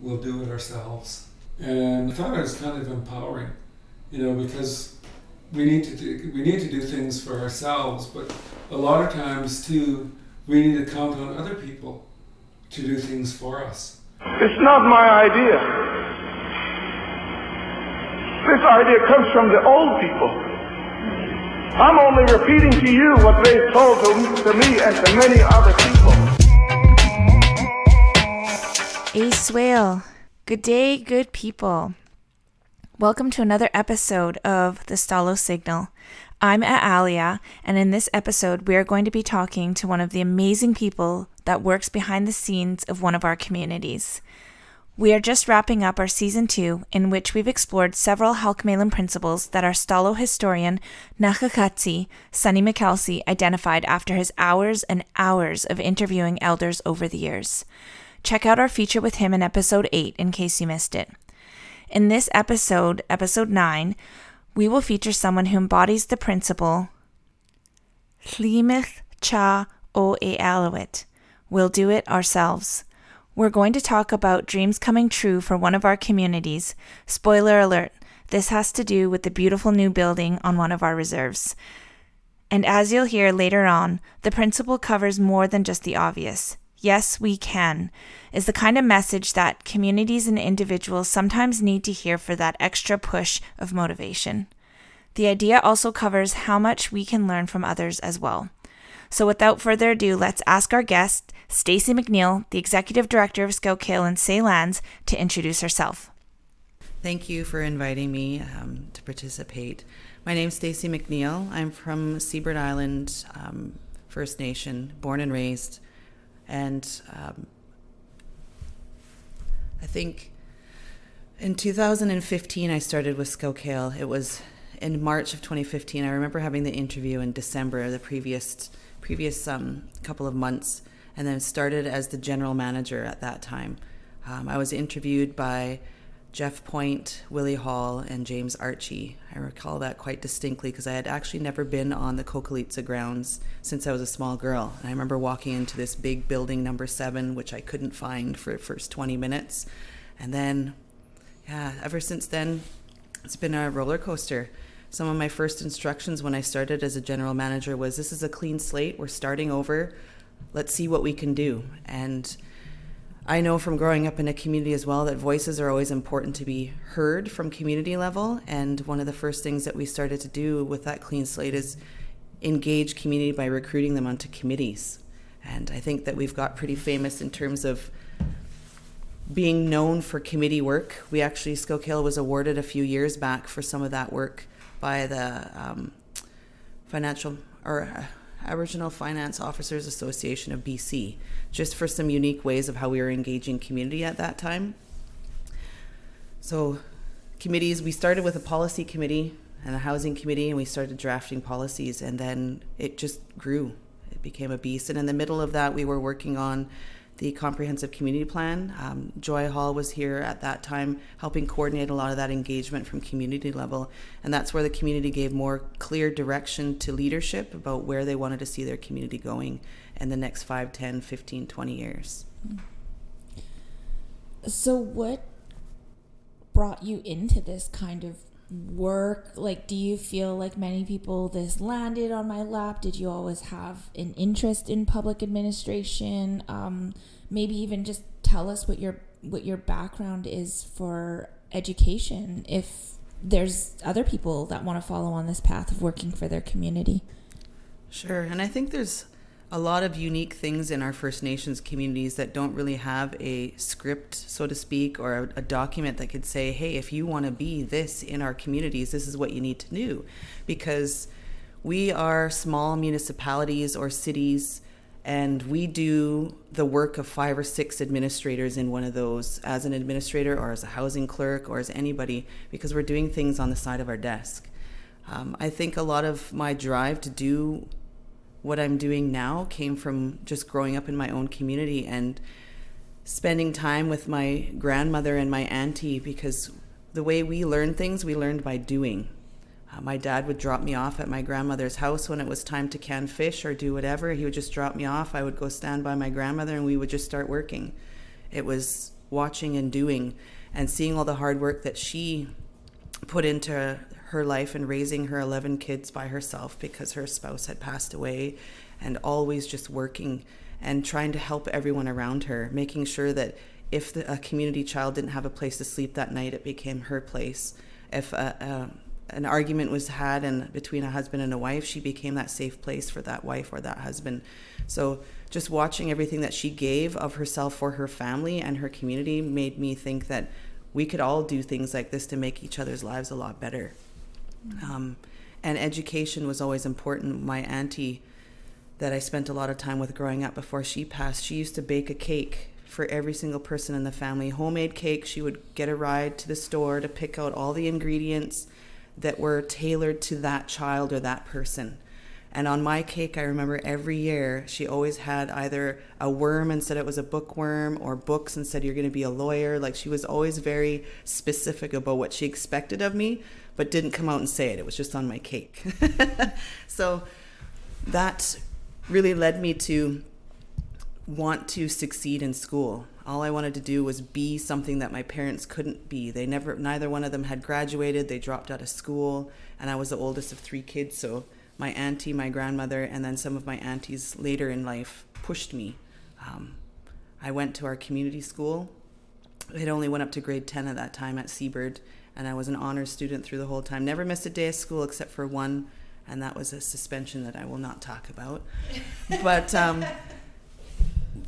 We'll do it ourselves. And I thought it was kind of empowering, you know, because we need to do, we need to do things for ourselves, but a lot of times too, we need to count on other people to do things for us. It's not my idea. This idea comes from the old people. I'm only repeating to you what they told to, to me and to many other people. Ace Whale. Good day, good people. Welcome to another episode of the Stalo Signal. I'm Alia, and in this episode, we are going to be talking to one of the amazing people that works behind the scenes of one of our communities. We are just wrapping up our season two, in which we've explored several Halkomelem principles that our Stalo historian Naxaxalhts'i, Sonny McHalsie, identified after his hours and hours of interviewing elders over the years. Check out our feature with him in episode 8 in case you missed it. In this episode, episode 9, we will feature someone who embodies the principle Llymith cha o e alawit. We'll do it ourselves. We're going to talk about dreams coming true for one of our communities. Spoiler alert, this has to do with the beautiful new building on one of our reserves. And as you'll hear later on, the principle covers more than just the obvious. Yes, we can, is the kind of message that communities and individuals sometimes need to hear for that extra push of motivation. The idea also covers how much we can learn from others as well. So without further ado, let's ask our guest, Stacy McNeil, the Executive Director of Skowkale and Say Lands, to introduce herself. Thank you for inviting me um, to participate. My name is Stacey McNeil. I'm from Seabird Island um, First Nation, born and raised. And um, I think in 2015, I started with Skowkale. It was in March of 2015. I remember having the interview in December, the previous previous um, couple of months, and then started as the general manager at that time. Um, I was interviewed by Jeff Point, Willie Hall, and James Archie. I recall that quite distinctly because I had actually never been on the Coqualeetza grounds since I was a small girl. And I remember walking into this big building, number seven, which I couldn't find for the first 20 minutes. And then, yeah, ever since then, it's been a roller coaster. Some of my first instructions when I started as a general manager was this is a clean slate, we're starting over, let's see what we can do. And I know from growing up in a community as well that voices are always important to be heard from community level. And one of the first things that we started to do with that clean slate is engage community by recruiting them onto committees. And I think that we've got pretty famous in terms of being known for committee work. We actually, Skowkale was awarded a few years back for some of that work by the um, financial or uh, Aboriginal Finance Officers Association of BC, just for some unique ways of how we were engaging community at that time. So, committees, we started with a policy committee and a housing committee, and we started drafting policies, and then it just grew. It became a beast. And in the middle of that, we were working on the comprehensive community plan. Um, Joy Hall was here at that time helping coordinate a lot of that engagement from community level. And that's where the community gave more clear direction to leadership about where they wanted to see their community going in the next 5, 10, 15, 20 years. So, what brought you into this kind of work? Like, do you feel like many people this landed on my lap? Did you always have an interest in public administration? Um, maybe even just tell us what your what your background is for education. If there's other people that want to follow on this path of working for their community. Sure, and I think there's a lot of unique things in our First Nations communities that don't really have a script, so to speak, or a, a document that could say, hey, if you want to be this in our communities, this is what you need to do. Because we are small municipalities or cities, and we do the work of five or six administrators in one of those as an administrator or as a housing clerk or as anybody, because we're doing things on the side of our desk. Um, I think a lot of my drive to do what I'm doing now came from just growing up in my own community and spending time with my grandmother and my auntie because the way we learn things, we learned by doing. Uh, my dad would drop me off at my grandmother's house when it was time to can fish or do whatever. He would just drop me off. I would go stand by my grandmother and we would just start working. It was watching and doing and seeing all the hard work that she put into her life and raising her 11 kids by herself because her spouse had passed away and always just working and trying to help everyone around her, making sure that if the, a community child didn't have a place to sleep that night, it became her place. If a, a, an argument was had and between a husband and a wife, she became that safe place for that wife or that husband. So just watching everything that she gave of herself for her family and her community made me think that we could all do things like this to make each other's lives a lot better. Um, and education was always important. My auntie, that I spent a lot of time with growing up before she passed, she used to bake a cake for every single person in the family. Homemade cake. She would get a ride to the store to pick out all the ingredients that were tailored to that child or that person. And on my cake, I remember every year she always had either a worm and said it was a bookworm or books and said you're going to be a lawyer. Like she was always very specific about what she expected of me, but didn't come out and say it. It was just on my cake. so that really led me to want to succeed in school. All I wanted to do was be something that my parents couldn't be. They never neither one of them had graduated. They dropped out of school and I was the oldest of 3 kids, so my auntie, my grandmother, and then some of my aunties later in life pushed me. Um, I went to our community school. It only went up to grade 10 at that time at Seabird, and I was an honors student through the whole time. Never missed a day of school except for one, and that was a suspension that I will not talk about. but um,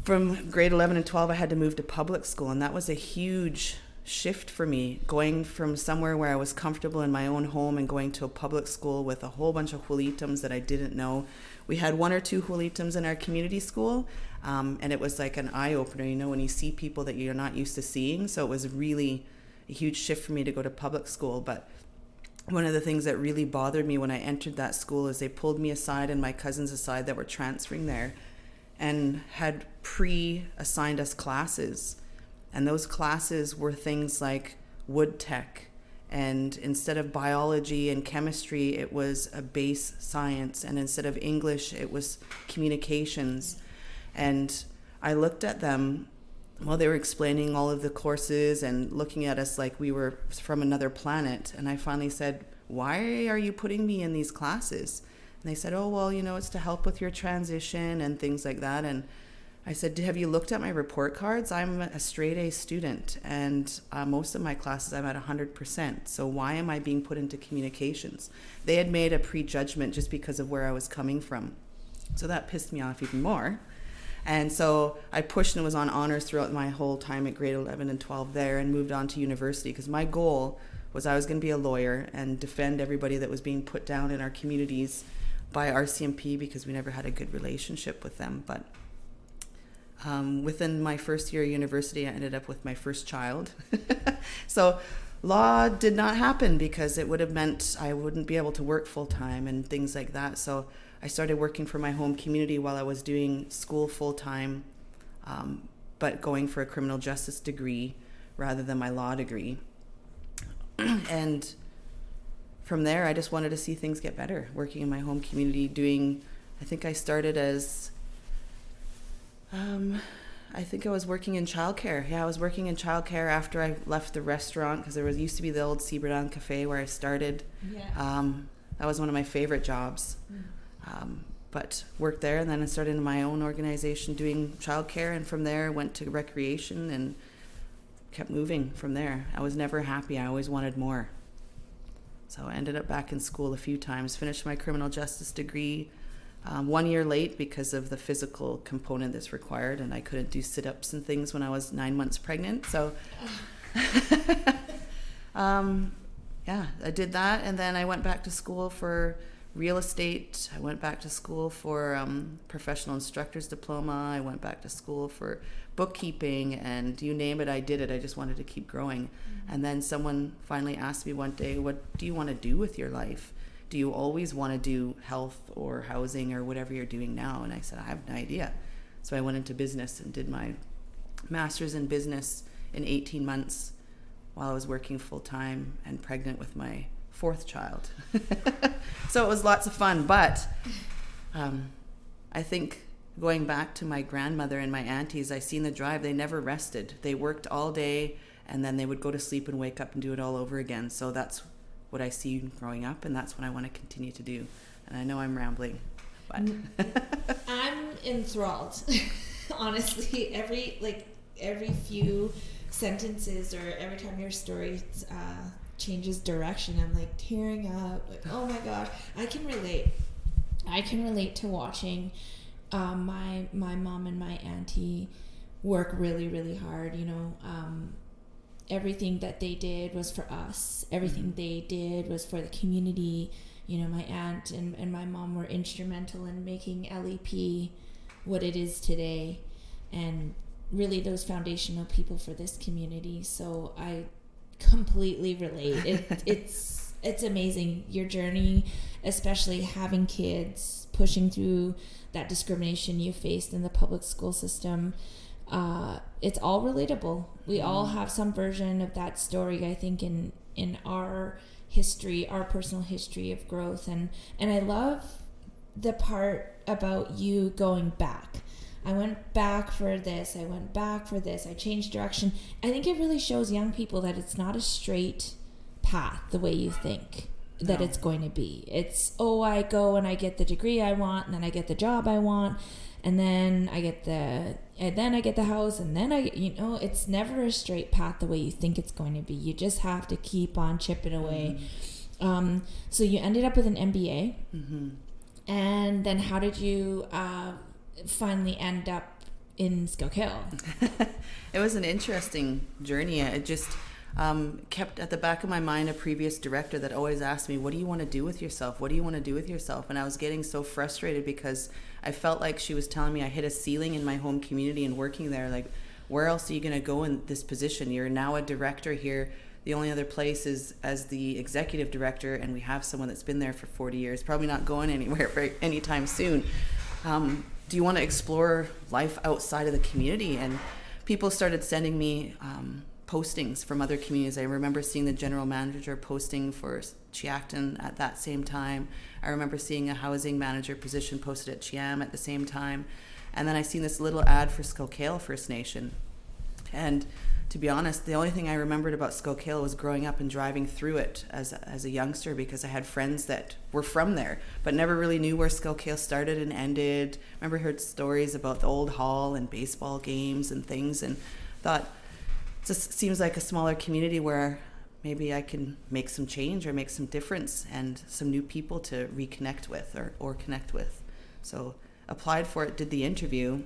from grade 11 and 12, I had to move to public school, and that was a huge shift for me going from somewhere where I was comfortable in my own home and going to a public school with a whole bunch of Xwelitems that I didn't know. We had one or two Xwelitems in our community school, um, and it was like an eye opener, you know, when you see people that you're not used to seeing. So it was really a huge shift for me to go to public school. But one of the things that really bothered me when I entered that school is they pulled me aside and my cousins aside that were transferring there and had pre assigned us classes. And those classes were things like wood tech. And instead of biology and chemistry, it was a base science. And instead of English, it was communications. And I looked at them while they were explaining all of the courses and looking at us like we were from another planet. And I finally said, Why are you putting me in these classes? And they said, Oh, well, you know, it's to help with your transition and things like that. And I said, Have you looked at my report cards? I'm a straight A student, and uh, most of my classes I'm at 100%. So why am I being put into communications? They had made a prejudgment just because of where I was coming from. So that pissed me off even more. And so I pushed and was on honors throughout my whole time at grade 11 and 12 there and moved on to university because my goal was I was going to be a lawyer and defend everybody that was being put down in our communities by RCMP because we never had a good relationship with them. But um, within my first year of university, I ended up with my first child. so law did not happen because it would have meant I wouldn't be able to work full time and things like that. So I started working for my home community while I was doing school full time, um, but going for a criminal justice degree rather than my law degree. and from there, I just wanted to see things get better. Working in my home community, doing, I think I started as, um, I think I was working in childcare. Yeah, I was working in childcare after I left the restaurant because there was used to be the old Seabird Cafe where I started. Yeah. Um, that was one of my favorite jobs. Mm. Um, but worked there, and then I started in my own organization doing childcare, and from there went to recreation and kept moving from there. I was never happy. I always wanted more. So I ended up back in school a few times, finished my criminal justice degree um, one year late because of the physical component that's required, and I couldn't do sit ups and things when I was nine months pregnant. So, um, yeah, I did that, and then I went back to school for real estate. I went back to school for um, professional instructor's diploma. I went back to school for bookkeeping, and you name it, I did it. I just wanted to keep growing. Mm-hmm. And then someone finally asked me one day, What do you want to do with your life? Do you always want to do health or housing or whatever you're doing now? And I said, I have no idea. So I went into business and did my master's in business in 18 months while I was working full time and pregnant with my fourth child. so it was lots of fun. But um, I think going back to my grandmother and my aunties, I seen the drive. They never rested. They worked all day and then they would go to sleep and wake up and do it all over again. So that's what I see growing up, and that's what I want to continue to do. And I know I'm rambling, but I'm enthralled. Honestly, every like every few sentences or every time your story uh, changes direction, I'm like tearing up. Like, oh my gosh, I can relate. I can relate to watching um, my my mom and my auntie work really really hard. You know, um, everything that they did was for us. Everything mm-hmm. they did was for the community. You know, my aunt and, and my mom were instrumental in making LEP what it is today and really those foundational people for this community. So I completely relate. It, it's it's amazing your journey, especially having kids, pushing through that discrimination you faced in the public school system uh, it's all relatable. We all have some version of that story. I think in in our history, our personal history of growth, and and I love the part about you going back. I went back for this. I went back for this. I changed direction. I think it really shows young people that it's not a straight path the way you think that no. it's going to be. It's oh, I go and I get the degree I want, and then I get the job I want and then I get the and then I get the house and then I you know it's never a straight path the way you think it's going to be. You just have to keep on chipping away. Mm-hmm. Um, so you ended up with an MBA, mm-hmm. and then how did you uh, finally end up in Skowkale? it was an interesting journey. It just um, kept at the back of my mind a previous director that always asked me, "What do you want to do with yourself? What do you want to do with yourself?" And I was getting so frustrated because I felt like she was telling me I hit a ceiling in my home community and working there. Like, where else are you going to go in this position? You're now a director here. The only other place is as the executive director, and we have someone that's been there for 40 years, probably not going anywhere anytime soon. Um, do you want to explore life outside of the community? And people started sending me um, postings from other communities. I remember seeing the general manager posting for Chiacton at that same time. I remember seeing a housing manager position posted at Cheam at the same time. And then I seen this little ad for Skowkale First Nation. And to be honest, the only thing I remembered about Skowkale was growing up and driving through it as a, as a youngster because I had friends that were from there, but never really knew where Skowkale started and ended. I remember heard stories about the old hall and baseball games and things, and thought, just seems like a smaller community where maybe I can make some change or make some difference and some new people to reconnect with or, or connect with. So applied for it, did the interview,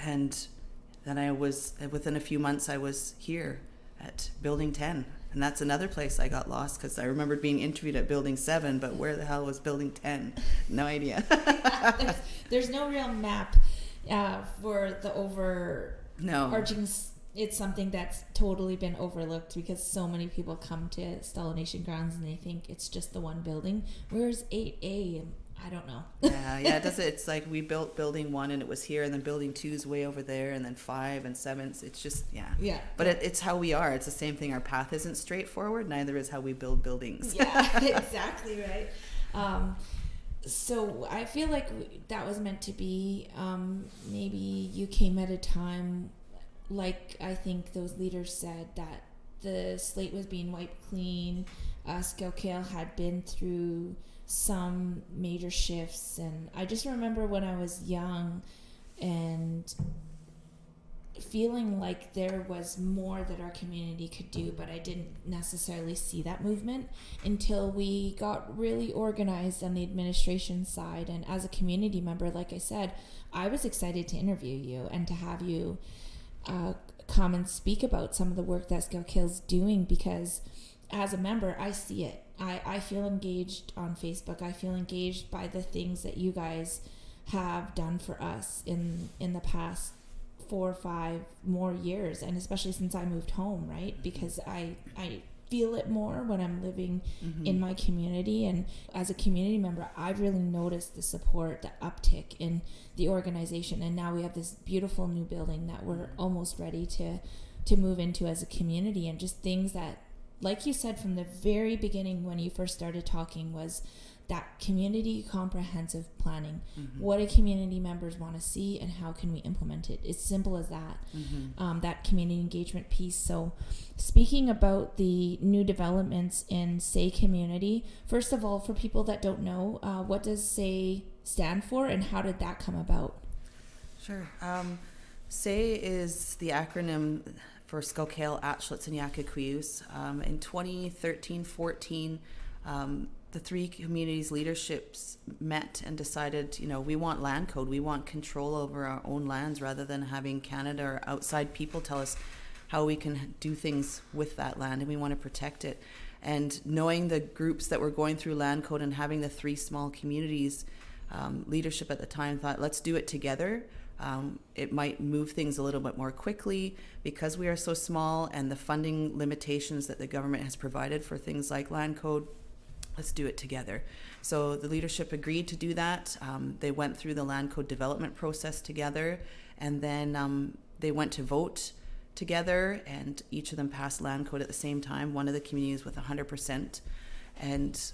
and then I was within a few months I was here at Building 10. And that's another place I got lost because I remembered being interviewed at Building 7, but where the hell was Building 10? No idea. there's, there's, no real map uh, for the overarching no it's something that's totally been overlooked because so many people come to Stalo Nation grounds and they think it's just the one building. Where's 8A? I don't know. yeah, yeah, it does. It's like we built building one and it was here, and then building two is way over there, and then five and seven. It's just yeah, yeah. But It, it's how we are. It's the same thing. Our path isn't straightforward. Neither is how we build buildings. yeah, exactly right. Um, so I feel like that was meant to be. Um, maybe you came at a time like I think those leaders said that the slate was being wiped clean. Uh, had been through some major shifts, and I just remember when I was young and feeling like there was more that our community could do, but I didn't necessarily see that movement until we got really organized on the administration side. And as a community member, like I said, I was excited to interview you and to have you uh, come and speak about some of the work that Skowkale's doing because as a member, I see it. I, I feel engaged on Facebook. I feel engaged by the things that you guys have done for us in in the past four or five more years and especially since I moved home, right? Because I I feel it more when I'm living mm-hmm. in my community. And as a community member, I've really noticed the support, the uptick in the organization. And now we have this beautiful new building that we're almost ready to to move into as a community and just things that like you said from the very beginning when you first started talking was that community comprehensive planning mm-hmm. what do community members want to see and how can we implement it it's simple as that mm-hmm. um, that community engagement piece so speaking about the new developments in say community first of all for people that don't know uh, what does say stand for and how did that come about sure um, say is the acronym for Skowkale, Aitchelitz, and Yakweakwioose. Um, in 2013-14, um, the three communities leaderships met and decided, you know, we want land code. We want control over our own lands rather than having Canada or outside people tell us how we can do things with that land, and we want to protect it. And knowing the groups that were going through land code and having the three small communities um, leadership at the time thought, let's do it together. Um, it might move things a little bit more quickly because we are so small and the funding limitations that the government has provided for things like land code let's do it together. So the leadership agreed to do that. Um, they went through the land code development process together, and then um, they went to vote together, and each of them passed land code at the same time. One of the communities with 100%, and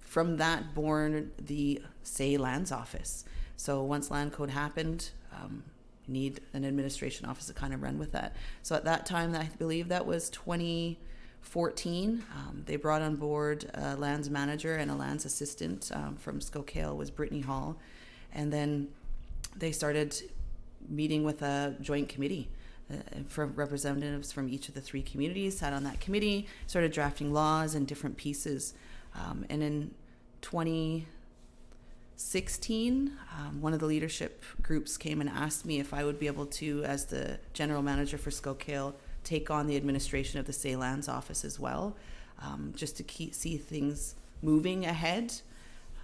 from that born the Say Lands Office. So once land code happened. Um, need an administration office to kind of run with that. So at that time, I believe that was 20, 14, um, they brought on board a lands manager and a lands assistant um, from Skowkale was Brittany Hall, and then they started meeting with a joint committee. Uh, from representatives from each of the three communities sat on that committee, started drafting laws and different pieces. Um, and in 2016, um, one of the leadership groups came and asked me if I would be able to, as the general manager for Skowkale, take on the administration of the Say office as well, um, just to keep, see things moving ahead.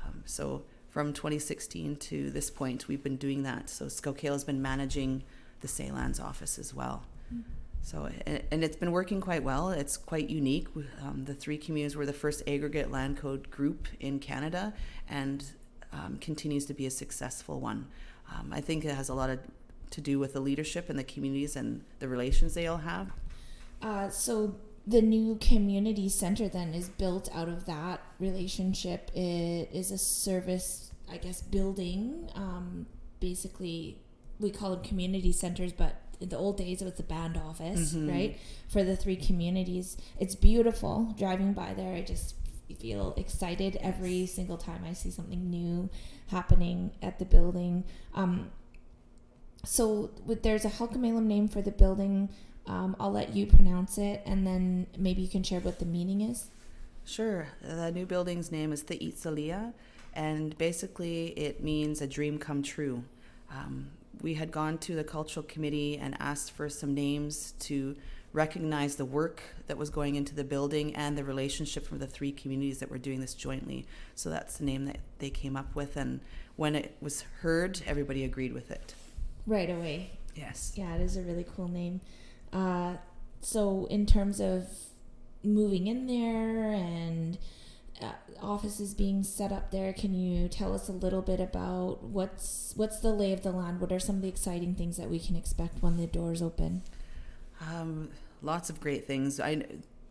Um, so from 2016 to this point, we've been doing that. So Skowkale has been managing the Say office as well. Mm-hmm. So, and it's been working quite well. It's quite unique. Um, the three communities were the first aggregate land code group in Canada and um, continues to be a successful one. Um, I think it has a lot of to do with the leadership and the communities and the relations they all have. Uh, so the new community center then is built out of that relationship. It is a service, I guess, building. Um, basically, we call them community centers, but in the old days it was the band office, mm-hmm. right? For the three communities. It's beautiful. Driving by there, I just feel excited every single time I see something new happening at the building. Um, so with, there's a Halkomelem name for the building. Um, I'll let you pronounce it, and then maybe you can share what the meaning is. Sure. The new building's name is the Itzalia, and basically it means a dream come true. Um, we had gone to the cultural committee and asked for some names to recognize the work that was going into the building and the relationship from the three communities that were doing this jointly. So that's the name that they came up with, and when it was heard, everybody agreed with it right away. Yes. Yeah, it is a really cool name. Uh, so, in terms of moving in there and uh, offices being set up there, can you tell us a little bit about what's what's the lay of the land? What are some of the exciting things that we can expect when the doors open? Um, lots of great things. I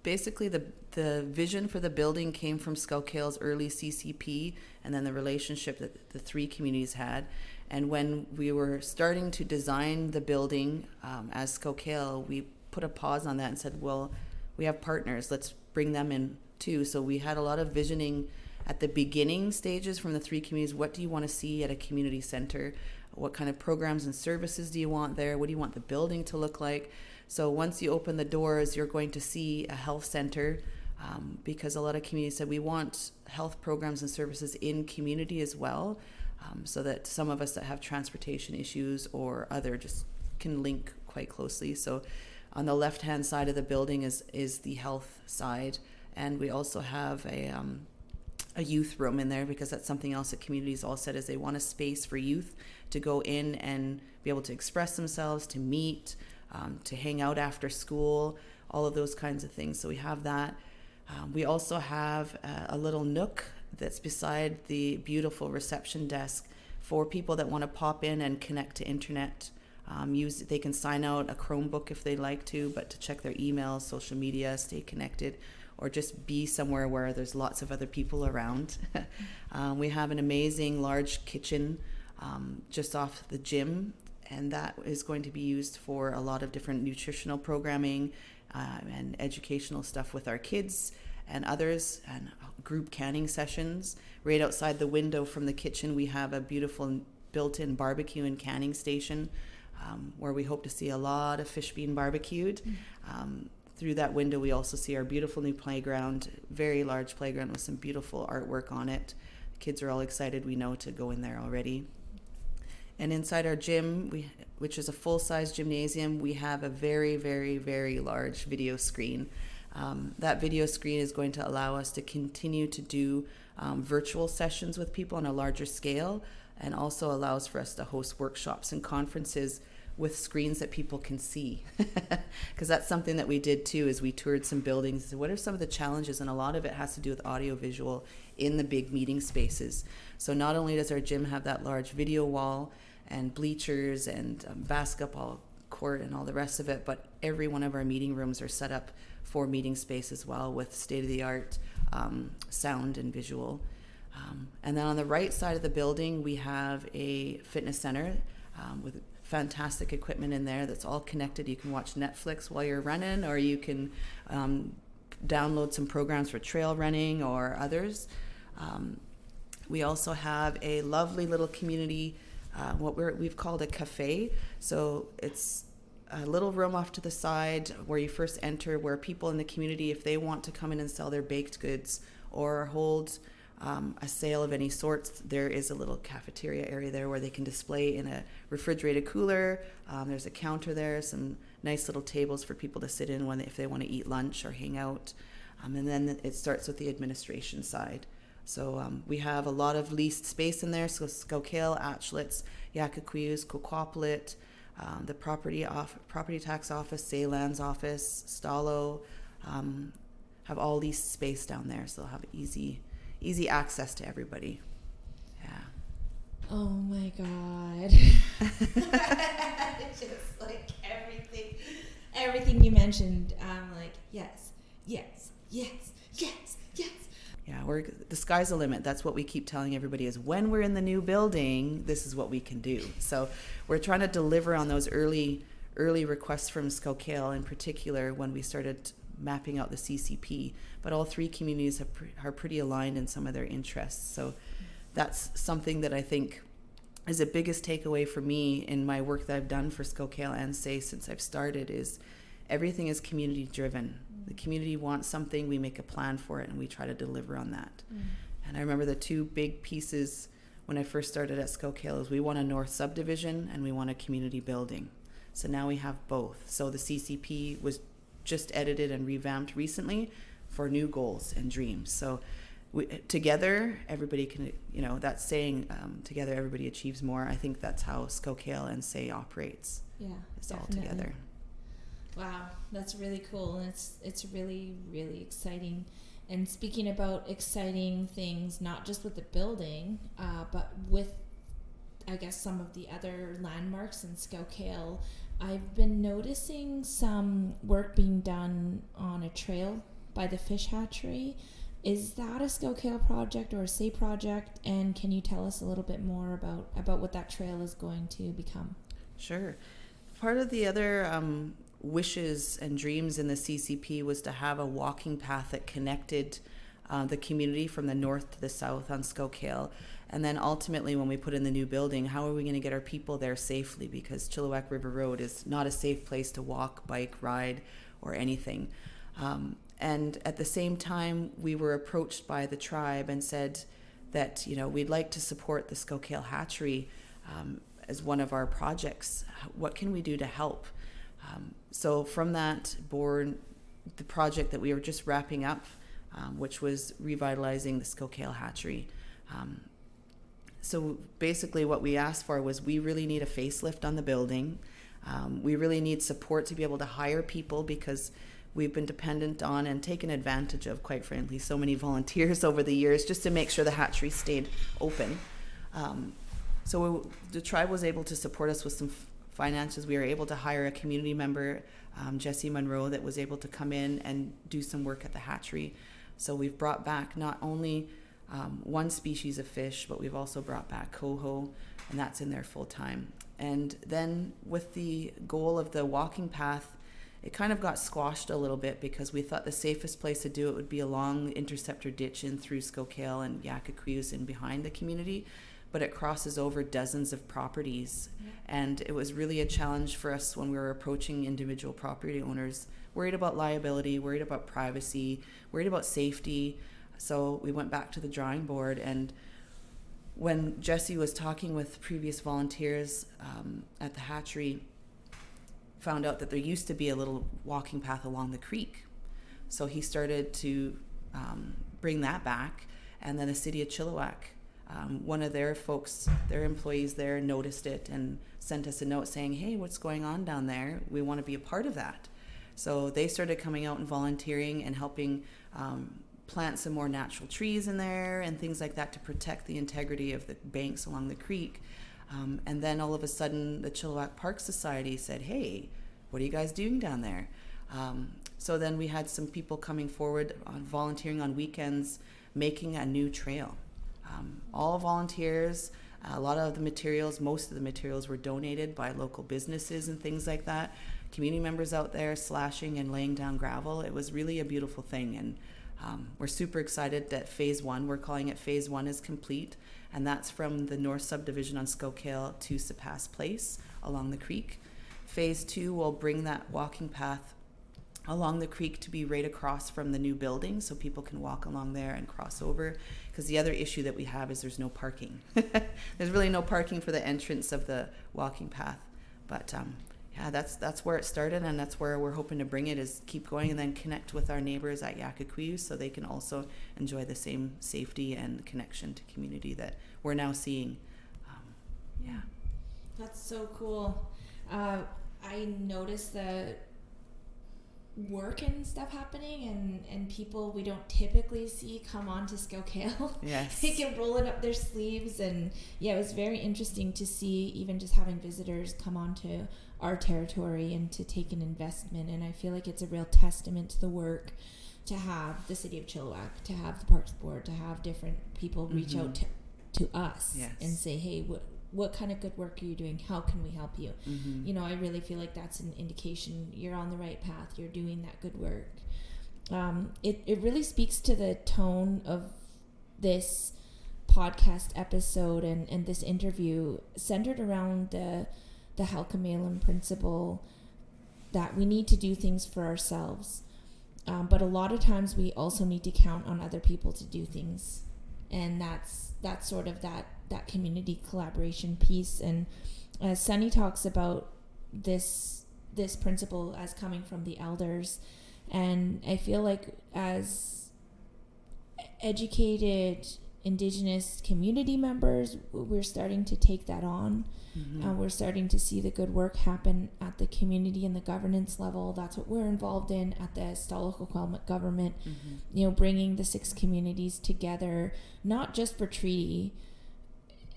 basically the the vision for the building came from Skowkale's early CCP, and then the relationship that the three communities had. And when we were starting to design the building um, as Skowkale, we put a pause on that and said, well, we have partners, let's bring them in too. So we had a lot of visioning at the beginning stages from the three communities. What do you want to see at a community center? What kind of programs and services do you want there? What do you want the building to look like? So once you open the doors, you're going to see a health center um, because a lot of communities said we want health programs and services in community as well um, so that some of us that have transportation issues or other just can link quite closely. So on the left hand side of the building is is the health side, and we also have a um, a youth room in there because that's something else that communities all said is they want a space for youth to go in and be able to express themselves, to meet, um, to hang out after school, all of those kinds of things. So we have that. Um, we also have a, a little nook that's beside the beautiful reception desk for people that want to pop in and connect to internet. Um, use they can sign out a Chromebook if they like to, but to check their emails, social media, stay connected, or just be somewhere where there's lots of other people around. um, we have an amazing large kitchen um, just off the gym, and that is going to be used for a lot of different nutritional programming uh, and educational stuff with our kids and others, and group canning sessions. Right outside the window from the kitchen, we have a beautiful built in barbecue and canning station um, where we hope to see a lot of fish being barbecued. Mm-hmm. Um, through that window, we also see our beautiful new playground, very large playground with some beautiful artwork on it. The kids are all excited, we know, to go in there already. And inside our gym, we, which is a full size gymnasium, we have a very, very, very large video screen. Um, that video screen is going to allow us to continue to do um, virtual sessions with people on a larger scale and also allows for us to host workshops and conferences with screens that people can see. Because that's something that we did too is we toured some buildings. What are some of the challenges? And a lot of it has to do with audio visual in the big meeting spaces. So not only does our gym have that large video wall and bleachers and um, basketball court and all the rest of it but every one of our meeting rooms are set up for meeting space as well with state of the art um, sound and visual um, and then on the right side of the building we have a fitness center um, with fantastic equipment in there that's all connected. You can watch Netflix while you're running, or you can um, download some programs for trail running or others. Um, we also have a lovely little community, uh, what we have called a cafe. So it's a little room off to the side where you first enter, where people in the community, if they want to come in and sell their baked goods or hold um, a sale of any sorts, there is a little cafeteria area there where they can display in a refrigerated cooler. Um, there's a counter there, some nice little tables for people to sit in when if they want to eat lunch or hang out. Um, and then it starts with the administration side. So um, we have a lot of leased space in there. So Skowkale, Aitchelitz, Yakweakwioose, Kwaw-Kwaw-Apilt, um, the property off, property tax office, Saylands office, Stalo, um, have all leased space down there. So they'll have easy easy access to everybody. Yeah. Oh my god. Just like everything everything you mentioned, I'm like, yes, yes, yes, yes, yes. Yeah, we're the sky's the limit. That's what we keep telling everybody is when we're in the new building, this is what we can do. So we're trying to deliver on those early early requests from Skowkale in particular when we started mapping out the CCP, but all three communities pre- are pretty aligned in some of their interests. So that's something that I think is the biggest takeaway for me in my work that I've done for Skowkale and SAY since I've started is everything is community driven. The community wants something, we make a plan for it, and we try to deliver on that. Mm. And I remember the two big pieces when I first started at Skowkale is we want a north subdivision and we want a community building. So now we have both. So the CCP was just edited and revamped recently for new goals and dreams. So we, together, everybody can, you know, that saying, um, together everybody achieves more. I think that's how Skowkale and SAY operates. Yeah, it's all together. Wow, that's really cool, and it's it's really really exciting. And speaking about exciting things, not just with the building, uh, but with I guess some of the other landmarks in Skowkale I've been noticing some work being done on a trail by the fish hatchery. Is that a Skowkale project or a SAY project? And can you tell us a little bit more about, about what that trail is going to become? Sure. Part of the other um, wishes and dreams in the CCP was to have a walking path that connected uh, the community from the north to the south on Skowkale. And then ultimately, when we put in the new building, how are we going to get our people there safely? Because Chilliwack River Road is not a safe place to walk, bike, ride, or anything. Um, and at the same time, we were approached by the tribe and said that you know we'd like to support the Skowkale Hatchery um, as one of our projects. What can we do to help? Um, so from that born the project that we were just wrapping up, um, which was revitalizing the Skowkale Hatchery. Um, so basically, what we asked for was we really need a facelift on the building. Um, we really need support to be able to hire people because we've been dependent on and taken advantage of, quite frankly, so many volunteers over the years just to make sure the hatchery stayed open. Um, so we, the tribe was able to support us with some finances. We were able to hire a community member, um, Jesse Monroe, that was able to come in and do some work at the hatchery. So we've brought back not only um, one species of fish, but we've also brought back coho, and that's in there full time. And then with the goal of the walking path, it kind of got squashed a little bit because we thought the safest place to do it would be along the Interceptor Ditch in through Skowkale and Yakweakwioose and behind the community. But it crosses over dozens of properties. Yeah. And it was really a challenge for us when we were approaching individual property owners, worried about liability, worried about privacy, worried about safety. So we went back to the drawing board and when Jesse was talking with previous volunteers um, at the hatchery, found out that there used to be a little walking path along the creek. So he started to um, bring that back. And then the city of Chilliwack, um, one of their folks, their employees there, noticed it and sent us a note saying, Hey, what's going on down there? We want to be a part of that. So they started coming out and volunteering and helping um, plant some more natural trees in there and things like that to protect the integrity of the banks along the creek. Um, and then all of a sudden, the Chilliwack Park Society said, Hey, what are you guys doing down there? Um, so then we had some people coming forward on volunteering on weekends, making a new trail. Um, all volunteers, a lot of the materials, most of the materials were donated by local businesses and things like that. Community members out there slashing and laying down gravel. It was really a beautiful thing. And um, we're super excited that phase one, we're calling it phase one, is complete, and that's from the north subdivision on Skowkale to Sepass Place along the creek. Phase two will bring that walking path along the creek to be right across from the new building so people can walk along there and cross over because the other issue that we have is there's no parking there's really no parking for the entrance of the walking path but um, yeah, that's that's where it started, and that's where we're hoping to bring it. Is keep going and then connect with our neighbors at Yakakuyu, so they can also enjoy the same safety and connection to community that we're now seeing. Um, yeah, that's so cool. Uh, I noticed that work and stuff happening and and people we don't typically see come on to Skowkale. Yes. they can roll it up their sleeves and yeah, it was very interesting to see even just having visitors come on to our territory and to take an investment and I feel like it's a real testament to the work to have the city of Chilliwack, to have the Parks Board, to have different people reach mm-hmm. out to, to us yes. and say, hey, what what kind of good work are you doing? How can we help you? Mm-hmm. You know, I really feel like that's an indication you're on the right path. You're doing that good work. Um, it it really speaks to the tone of this podcast episode and and this interview centered around the the Halkomelem principle that we need to do things for ourselves. Um, but a lot of times we also need to count on other people to do things, and that's that's sort of that that community collaboration piece. And as uh, Sonny talks about this this principle as coming from the elders, and I feel like as educated indigenous community members we're starting to take that on mm-hmm. uh, we're starting to see the good work happen at the community and the governance level that's what we're involved in at the Stalo government mm-hmm. you know bringing the six communities together not just for treaty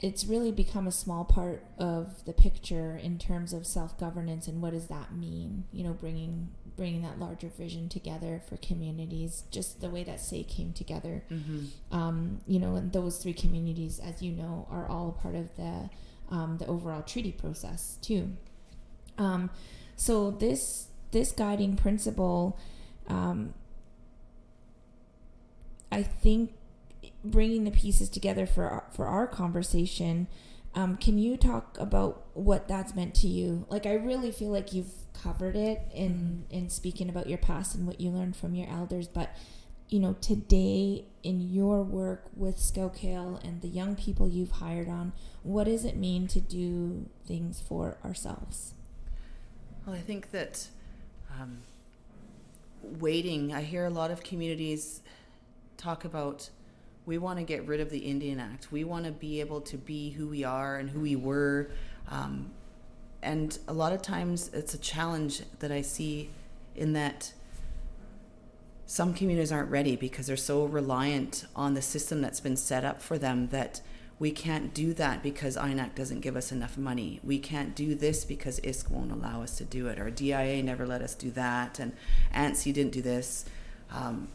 it's really become a small part of the picture in terms of self-governance and what does that mean you know bringing bringing that larger vision together for communities just the way that say came together mm-hmm. um, you know and those three communities as you know are all part of the um, the overall treaty process too um, so this this guiding principle um, i think bringing the pieces together for our, for our conversation. Um, can you talk about what that's meant to you? Like, I really feel like you've covered it in in speaking about your past and what you learned from your elders, but you know, today in your work with Skowkale and the young people you've hired on, what does it mean to do things for ourselves? Well, I think that um, waiting. I hear a lot of communities talk about we want to get rid of the Indian Act. We want to be able to be who we are and who we were. Um, and a lot of times it's a challenge that I see in that some communities aren't ready because they're so reliant on the system that's been set up for them that we can't do that because INAC doesn't give us enough money. We can't do this because ISK won't allow us to do it, or DIA never let us do that, and ANSI didn't do this. Um,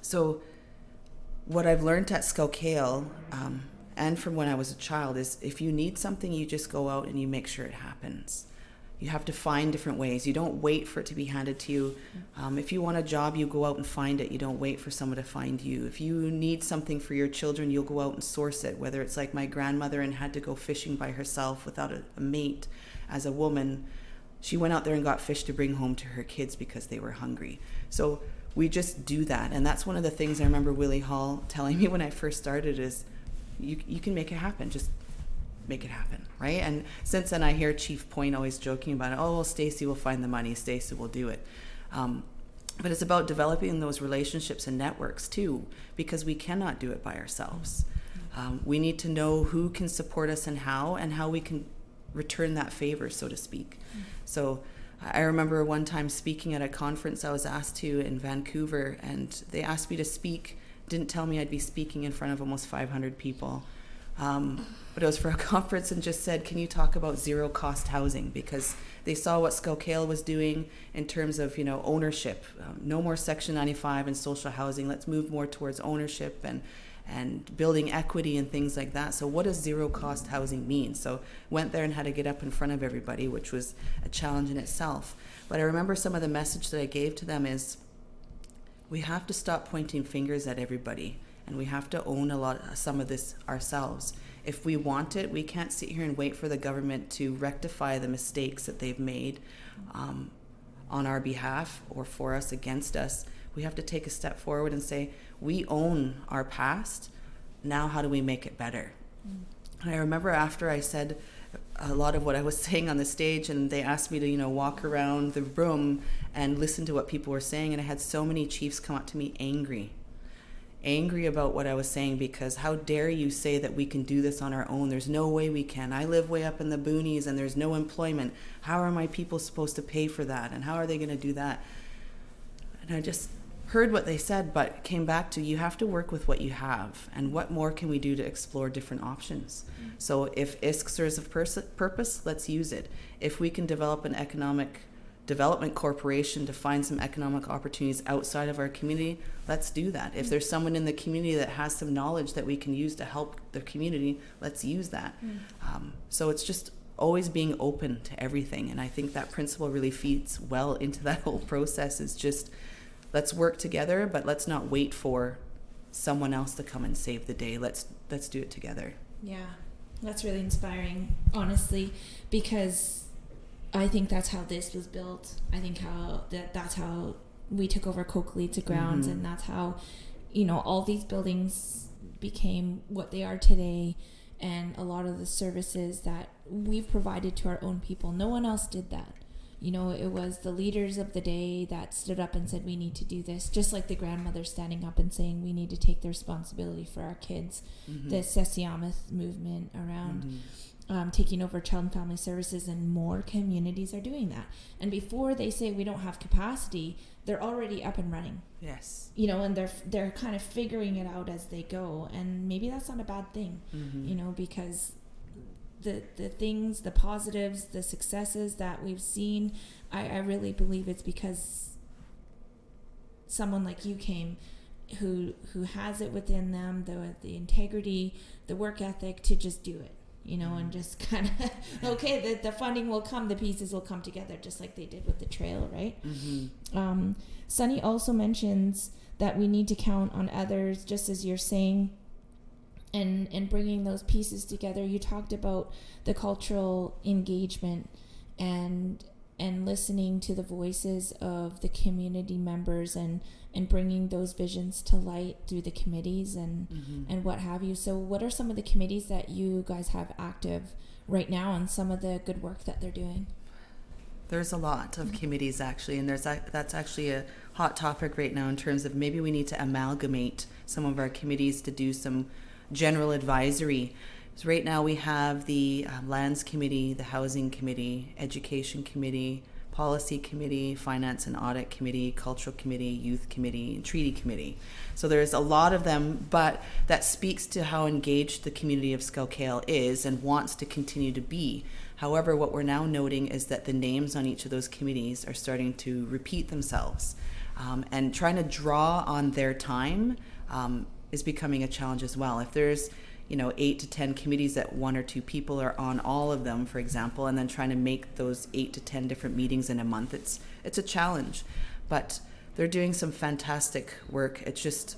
so, what I've learned at Scout um, and from when I was a child is if you need something, you just go out and you make sure it happens you have to find different ways. You don't wait for it to be handed to you. Um, if you want a job, you go out and find it. You don't wait for someone to find you. If you need something for your children, you'll go out and source it. Whether it's like my grandmother and had to go fishing by herself without a, a mate as a woman, she went out there and got fish to bring home to her kids because they were hungry. So we just do that, and that's one of the things I remember Willie Hall telling me when I first started is, you you can make it happen. Just make it happen, right? And since then, I hear Chief Point always joking about it. Oh, well, Stacy will find the money. Stacy will do it. Um, but it's about developing those relationships and networks too, because we cannot do it by ourselves. Um, we need to know who can support us and how, and how we can return that favor, so to speak. So I remember one time speaking at a conference I was asked to in Vancouver, and they asked me to speak, didn't tell me I'd be speaking in front of almost 500 people. Um, but it was for a conference and just said, Can you talk about zero cost housing? Because they saw what Skowkale was doing in terms of you know ownership. Um, no more Section 95 and social housing. Let's move more towards ownership and and building equity and things like that. So what does zero cost housing mean? So went there and had to get up in front of everybody, which was a challenge in itself. But I remember some of the message that I gave to them is we have to stop pointing fingers at everybody and we have to own a lot some of this ourselves if we want it we can't sit here and wait for the government to rectify the mistakes that they've made um, on our behalf or for us against us we have to take a step forward and say we own our past now how do we make it better mm. and i remember after i said a lot of what I was saying on the stage, and they asked me to, you know, walk around the room and listen to what people were saying. And I had so many chiefs come up to me angry angry about what I was saying because how dare you say that we can do this on our own? There's no way we can. I live way up in the boonies and there's no employment. How are my people supposed to pay for that? And how are they going to do that? And I just heard what they said, but came back to you have to work with what you have. And what more can we do to explore different options? Mm-hmm. So if ISC serves a pers- purpose, let's use it. If we can develop an economic development corporation to find some economic opportunities outside of our community, let's do that. If there's someone in the community that has some knowledge that we can use to help the community, let's use that. Mm. Um, so it's just always being open to everything. And I think that principle really feeds well into that whole process is just let's work together, but let's not wait for someone else to come and save the day. Let's let's do it together. Yeah. That's really inspiring, honestly, because I think that's how this was built. I think how that that's how we took over Coqualeetza grounds, mm-hmm. and that's how you know all these buildings became what they are today, and a lot of the services that we've provided to our own people. No one else did that. You know, it was the leaders of the day that stood up and said, We need to do this. Just like the grandmother standing up and saying, We need to take the responsibility for our kids. Mm-hmm. The Sesiamath movement around. Mm-hmm um, taking over child and family services, and more communities are doing that. And before they say we don't have capacity, they're already up and running. Yes. You know, and they're they're kind of figuring it out as they go, and maybe that's not a bad thing. Mm-hmm. You know, because the the things, the positives, the successes that we've seen, I, I really believe it's because someone like you came who who has it within them the the integrity the work ethic to just do it you know, and just kind of okay, the the funding will come, the pieces will come together, just like they did with the trail, right? Mm-hmm. Um, Sonny also mentions that we need to count on others, just as you're saying, and and bringing those pieces together. You talked about the cultural engagement and and listening to the voices of the community members and and bringing those visions to light through the committees and mm-hmm. and what have you. So, what are some of the committees that you guys have active right now, and some of the good work that they're doing? There's a lot of mm-hmm. committees actually, and there's a, that's actually a hot topic right now in terms of maybe we need to amalgamate some of our committees to do some general advisory. So right now we have the um, lands committee, the housing committee, education committee, policy committee, finance and audit committee, cultural committee, youth committee, and treaty committee. So there's a lot of them, but that speaks to how engaged the community of Skowkale is and wants to continue to be. However, what we're now noting is that the names on each of those committees are starting to repeat themselves. Um, and trying to draw on their time um, is becoming a challenge as well. If there's you know eight to ten committees that one or two people are on all of them for example and then trying to make those eight to ten different meetings in a month it's it's a challenge. But they're doing some fantastic work. It just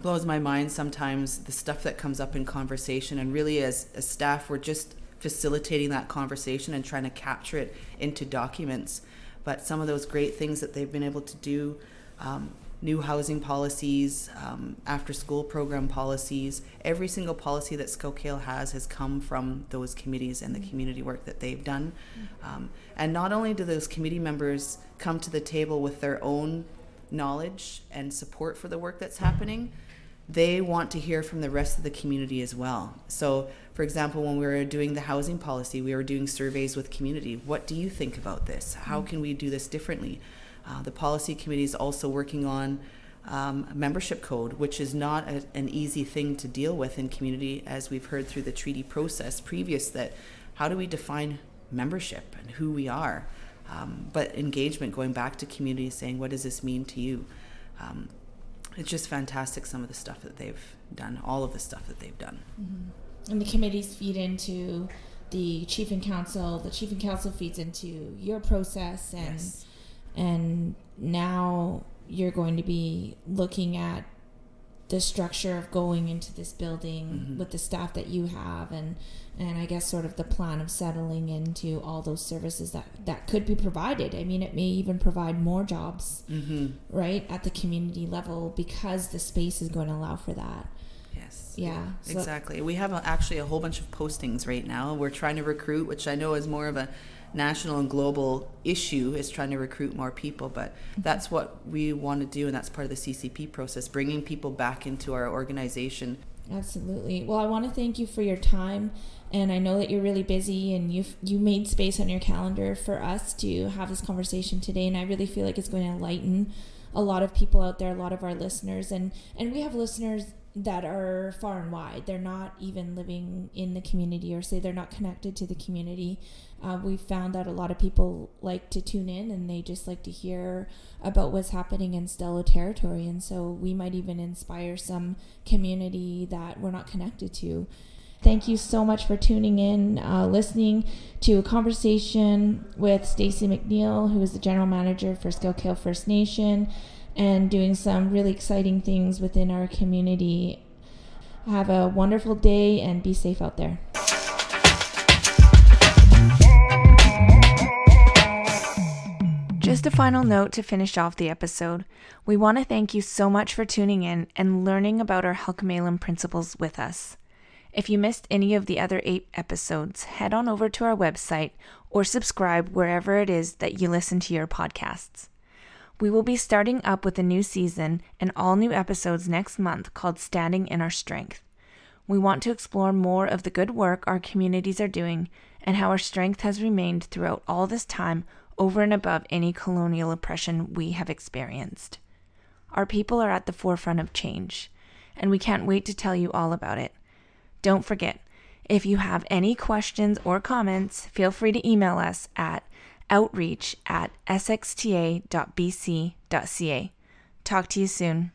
blows my mind sometimes the stuff that comes up in conversation and really as, as staff we're just facilitating that conversation and trying to capture it into documents. But some of those great things that they've been able to do um, new housing policies, um, after school program policies. Every single policy that Skowkale has has come from those committees and the community work that they've done. Um, and not only do those committee members come to the table with their own knowledge and support for the work that's happening, they want to hear from the rest of the community as well. So, for example, when we were doing the housing policy, we were doing surveys with community. What do you think about this? How can we do this differently? Uh, the policy committee is also working on um, a membership code, which is not a, an easy thing to deal with in community, as we've heard through the treaty process previous. That how do we define membership and who we are? Um, but engagement, going back to community, saying what does this mean to you? Um, it's just fantastic. Some of the stuff that they've done, all of the stuff that they've done, mm-hmm. and the committees feed into the chief and council. The chief and council feeds into your process and. Yes and now you're going to be looking at the structure of going into this building mm-hmm. with the staff that you have and and I guess sort of the plan of settling into all those services that that could be provided. I mean, it may even provide more jobs, mm-hmm. right, at the community level because the space is going to allow for that. Yes. Yeah. So exactly. We have a, actually a whole bunch of postings right now. We're trying to recruit, which I know is more of a national and global issue is trying to recruit more people but mm-hmm. that's what we want to do and that's part of the ccp process bringing people back into our organization absolutely well i want to thank you for your time and i know that you're really busy and you've you made space on your calendar for us to have this conversation today and i really feel like it's going to enlighten a lot of people out there a lot of our listeners and and we have listeners that are far and wide. They're not even living in the community or say they're not connected to the community. Uh, we found that a lot of people like to tune in and they just like to hear about what's happening in Stó:lō territory. And so we might even inspire some community that we're not connected to. Thank you so much for tuning in, uh, listening to a conversation with Stacy McNeil, who is the general manager for Skowkale First Nation and doing some really exciting things within our community. Have a wonderful day and be safe out there. Just a final note to finish off the episode. We want to thank you so much for tuning in and learning about our Halkomelem principles with us. If you missed any of the other eight episodes, head on over to our website or subscribe wherever it is that you listen to your podcasts. We will be starting up with a new season and all new episodes next month called Standing in Our Strength. We want to explore more of the good work our communities are doing and how our strength has remained throughout all this time over and above any colonial oppression we have experienced. Our people are at the forefront of change, and we can't wait to tell you all about it. Don't forget, if you have any questions or comments, feel free to email us at outreach at sxta.bc.ca. Talk to you soon.